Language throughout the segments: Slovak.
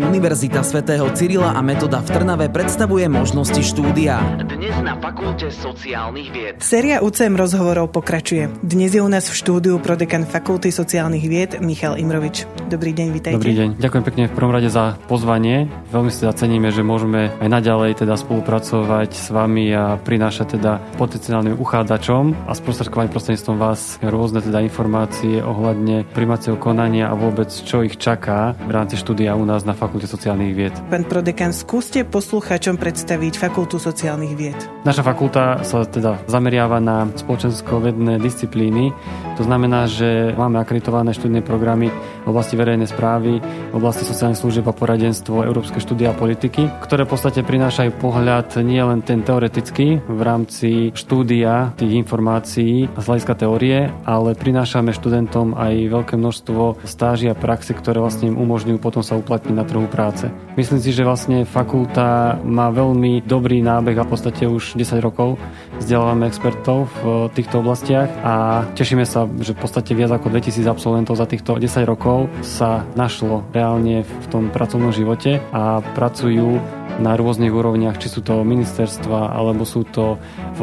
Univerzita svätého Cyrila a Metoda v Trnave predstavuje možnosti štúdia. Dnes na Fakulte sociálnych vied. Séria UCM rozhovorov pokračuje. Dnes je u nás v štúdiu prodekan Fakulty sociálnych vied Michal Imrovič. Dobrý deň, vitajte. Dobrý deň. Ďakujem pekne v prvom rade za pozvanie. Veľmi si zaceníme, že môžeme aj naďalej teda spolupracovať s vami a prinášať teda potenciálnym uchádzačom a sprostredkovať prostredníctvom vás rôzne teda informácie ohľadne primácieho konania a vôbec čo ich čaká v rámci štúdia u nás na Fakulte Fakulte sociálnych vied. Pán prodekan, skúste poslucháčom predstaviť Fakultu sociálnych vied. Naša fakulta sa teda zameriava na spoločensko-vedné disciplíny. To znamená, že máme akreditované študijné programy v oblasti verejnej správy, v oblasti sociálnych služieb a poradenstvo, európske štúdia politiky, ktoré v podstate prinášajú pohľad nie len ten teoretický v rámci štúdia tých informácií z hľadiska teórie, ale prinášame študentom aj veľké množstvo stáží a praxe, ktoré vlastne im umožňujú potom sa uplatniť na trhu práce. Myslím si, že vlastne fakulta má veľmi dobrý nábeh a v podstate už 10 rokov vzdelávame expertov v týchto oblastiach a tešíme sa, že v podstate viac ako 2000 absolventov za týchto 10 rokov sa našlo reálne v tom pracovnom živote a pracujú na rôznych úrovniach, či sú to ministerstva, alebo sú to v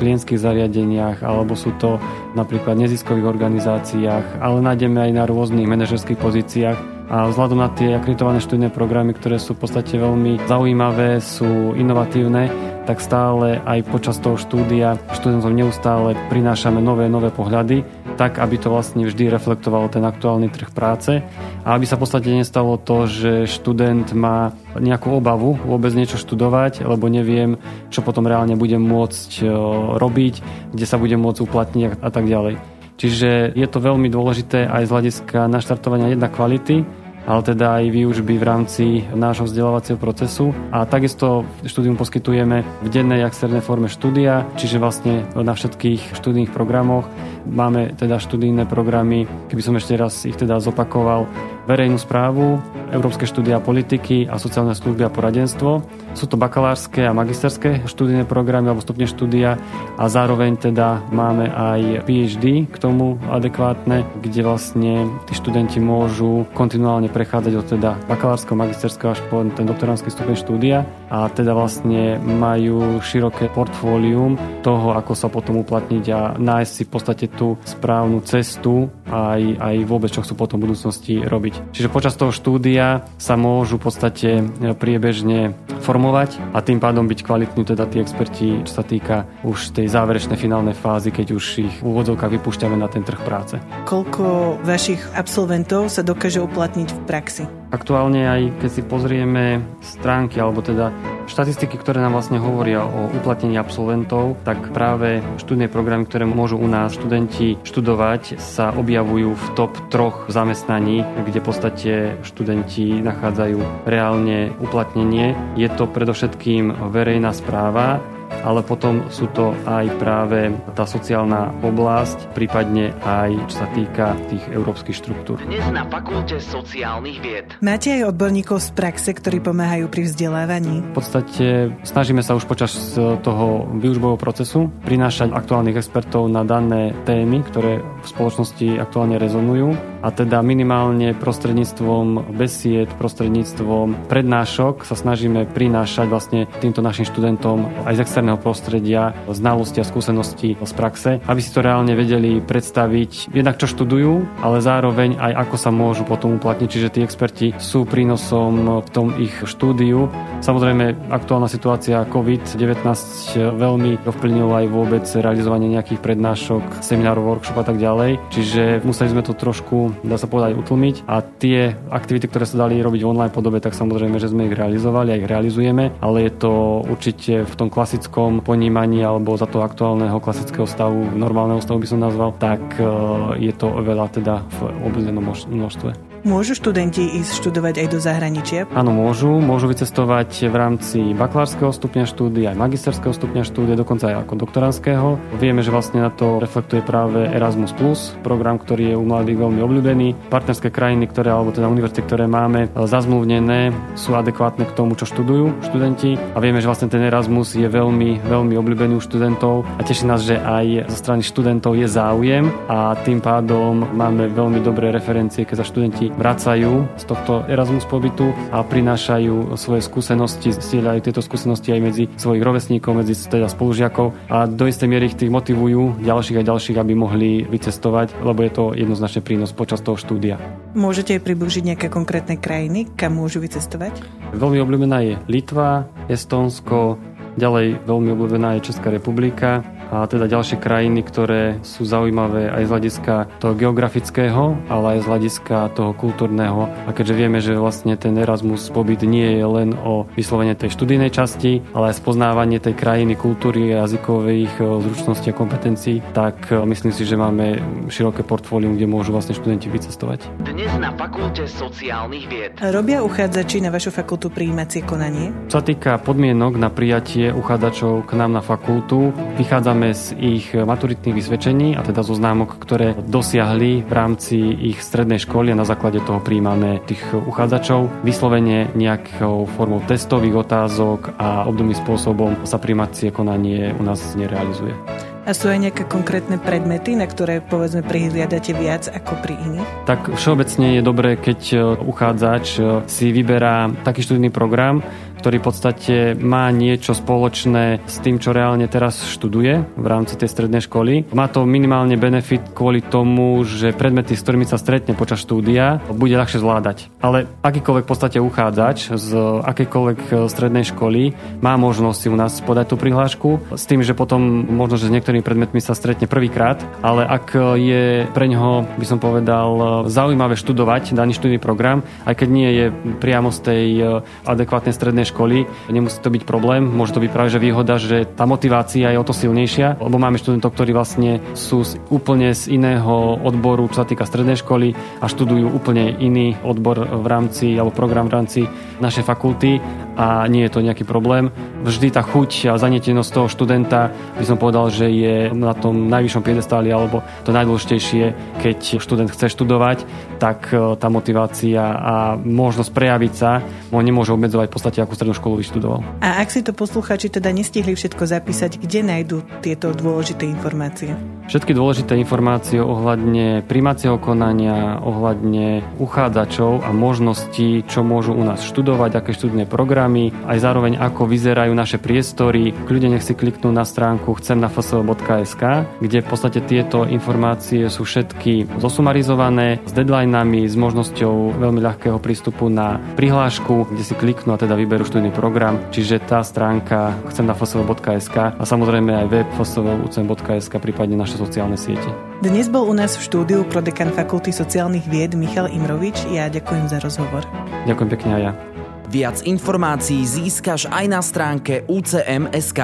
klientských zariadeniach, alebo sú to napríklad neziskových organizáciách, ale nájdeme aj na rôznych manažerských pozíciách. A vzhľadom na tie akreditované študijné programy, ktoré sú v podstate veľmi zaujímavé, sú inovatívne, tak stále aj počas toho štúdia študentom neustále prinášame nové, nové pohľady, tak aby to vlastne vždy reflektovalo ten aktuálny trh práce a aby sa v podstate nestalo to, že študent má nejakú obavu vôbec niečo študovať, lebo neviem, čo potom reálne budem môcť robiť, kde sa budem môcť uplatniť a tak ďalej. Čiže je to veľmi dôležité aj z hľadiska naštartovania jedna kvality, ale teda aj výučby v rámci nášho vzdelávacieho procesu. A takisto štúdium poskytujeme v dennej a externej forme štúdia, čiže vlastne na všetkých študijných programoch máme teda študijné programy, keby som ešte raz ich teda zopakoval, verejnú správu, európske štúdia politiky a sociálne služby a poradenstvo. Sú to bakalárske a magisterské študijné programy alebo stupne štúdia a zároveň teda máme aj PhD k tomu adekvátne, kde vlastne tí študenti môžu kontinuálne prechádzať od teda bakalárskeho, magisterského až po ten doktoránsky stupeň štúdia a teda vlastne majú široké portfólium toho, ako sa potom uplatniť a nájsť si v podstate tú správnu cestu aj, aj vôbec, čo chcú potom v budúcnosti robiť. Čiže počas toho štúdia sa môžu v podstate priebežne formovať a tým pádom byť kvalitní teda tí experti, čo sa týka už tej záverečnej finálnej fázy, keď už ich v úvodzovkách vypúšťame na ten trh práce. Koľko vašich absolventov sa dokáže uplatniť v praxi? Aktuálne aj keď si pozrieme stránky alebo teda štatistiky, ktoré nám vlastne hovoria o uplatnení absolventov, tak práve študné programy, ktoré môžu u nás študenti študovať, sa objavujú v top troch zamestnaní, kde v podstate študenti nachádzajú reálne uplatnenie. Je to predovšetkým verejná správa, ale potom sú to aj práve tá sociálna oblasť, prípadne aj čo sa týka tých európskych štruktúr. Dnes na Fakulte sociálnych vied. Máte aj odborníkov z praxe, ktorí pomáhajú pri vzdelávaní? V podstate snažíme sa už počas toho výužbového procesu prinášať aktuálnych expertov na dané témy, ktoré v spoločnosti aktuálne rezonujú a teda minimálne prostredníctvom besied, prostredníctvom prednášok sa snažíme prinášať vlastne týmto našim študentom aj z externého prostredia znalosti a skúsenosti z praxe, aby si to reálne vedeli predstaviť jednak čo študujú, ale zároveň aj ako sa môžu potom uplatniť, čiže tí experti sú prínosom v tom ich štúdiu. Samozrejme, aktuálna situácia COVID-19 veľmi ovplyvnila aj vôbec realizovanie nejakých prednášok, seminárov, workshop a tak ďalej, čiže museli sme to trošku dá sa povedať, utlmiť a tie aktivity, ktoré sa dali robiť v online podobe, tak samozrejme, že sme ich realizovali a ich realizujeme, ale je to určite v tom klasickom ponímaní alebo za toho aktuálneho klasického stavu, normálneho stavu by som nazval, tak e, je to veľa teda v obľúbenom množstve. Môžu študenti ísť študovať aj do zahraničia? Áno, môžu. Môžu vycestovať v rámci bakalárskeho stupňa štúdia, aj magisterského stupňa štúdia, dokonca aj ako doktorandského. Vieme, že vlastne na to reflektuje práve Erasmus+, program, ktorý je u mladých veľmi obľúbený. Partnerské krajiny, ktoré, alebo teda univerzity, ktoré máme zazmluvnené, sú adekvátne k tomu, čo študujú študenti. A vieme, že vlastne ten Erasmus je veľmi, veľmi obľúbený u študentov a teší nás, že aj zo strany študentov je záujem a tým pádom máme veľmi dobré referencie, keď sa študenti vracajú z tohto Erasmus pobytu a prinášajú svoje skúsenosti, stieľajú tieto skúsenosti aj medzi svojich rovesníkov, medzi teda spolužiakov a do istej miery ich tých motivujú ďalších a ďalších, aby mohli vycestovať, lebo je to jednoznačne prínos počas toho štúdia. Môžete aj približiť nejaké konkrétne krajiny, kam môžu vycestovať? Veľmi obľúbená je Litva, Estónsko, ďalej veľmi obľúbená je Česká republika, a teda ďalšie krajiny, ktoré sú zaujímavé aj z hľadiska toho geografického, ale aj z hľadiska toho kultúrneho. A keďže vieme, že vlastne ten Erasmus pobyt nie je len o vyslovene tej študijnej časti, ale aj spoznávanie tej krajiny, kultúry, jazykových e, zručností a kompetencií, tak e, myslím si, že máme široké portfólium, kde môžu vlastne študenti vycestovať. Dnes na Fakulte sociálnych vied. Robia uchádzači na vašu fakultu prijímacie konanie? Čo sa týka podmienok na prijatie uchádzačov k nám na fakultu, vychádza vychádzame z ich maturitných vysvedčení a teda zo známok, ktoré dosiahli v rámci ich strednej školy a na základe toho príjmame tých uchádzačov. Vyslovene nejakou formou testových otázok a obdobným spôsobom sa príjmacie konanie u nás nerealizuje. A sú aj nejaké konkrétne predmety, na ktoré povedzme prihliadate viac ako pri iných? Tak všeobecne je dobré, keď uchádzač si vyberá taký študijný program, ktorý v podstate má niečo spoločné s tým, čo reálne teraz študuje v rámci tej strednej školy. Má to minimálne benefit kvôli tomu, že predmety, s ktorými sa stretne počas štúdia, bude ľahšie zvládať. Ale akýkoľvek v podstate uchádzač z akejkoľvek strednej školy má možnosť si u nás podať tú prihlášku s tým, že potom možno, že s niektorými predmetmi sa stretne prvýkrát, ale ak je pre ňoho, by som povedal, zaujímavé študovať daný študijný program, aj keď nie je priamo z tej adekvátnej strednej školy. Nemusí to byť problém, môže to byť práve že výhoda, že tá motivácia je o to silnejšia, lebo máme študentov, ktorí vlastne sú z, úplne z iného odboru, čo sa týka strednej školy a študujú úplne iný odbor v rámci, alebo program v rámci našej fakulty a nie je to nejaký problém. Vždy tá chuť a zanietenosť toho študenta by som povedal, že je na tom najvyššom piedestáli alebo to najdôležitejšie, keď študent chce študovať, tak e, tá motivácia a možnosť prejaviť sa ho nemôže obmedzovať v podstate, akú strednú školu vyštudoval. A ak si to posluchači teda nestihli všetko zapísať, kde nájdú tieto dôležité informácie? Všetky dôležité informácie ohľadne primacieho konania, ohľadne uchádzačov a možností, čo môžu u nás študovať, aké študné programy, aj zároveň ako vyzerajú naše priestory. Kľudne nech si kliknú na stránku chcem na fsl.sk, kde v podstate tieto informácie sú všetky zosumarizované s deadlinami, s možnosťou veľmi ľahkého prístupu na prihlášku, kde si kliknú a teda vyberú študný program. Čiže tá stránka chcem na fsl.sk a samozrejme aj web fsl.sk, prípadne naše sociálne siete. Dnes bol u nás v štúdiu prodekan Fakulty sociálnych vied Michal Imrovič. Ja ďakujem za rozhovor. Ďakujem pekne aj ja. Viac informácií získaš aj na stránke UCM.sk.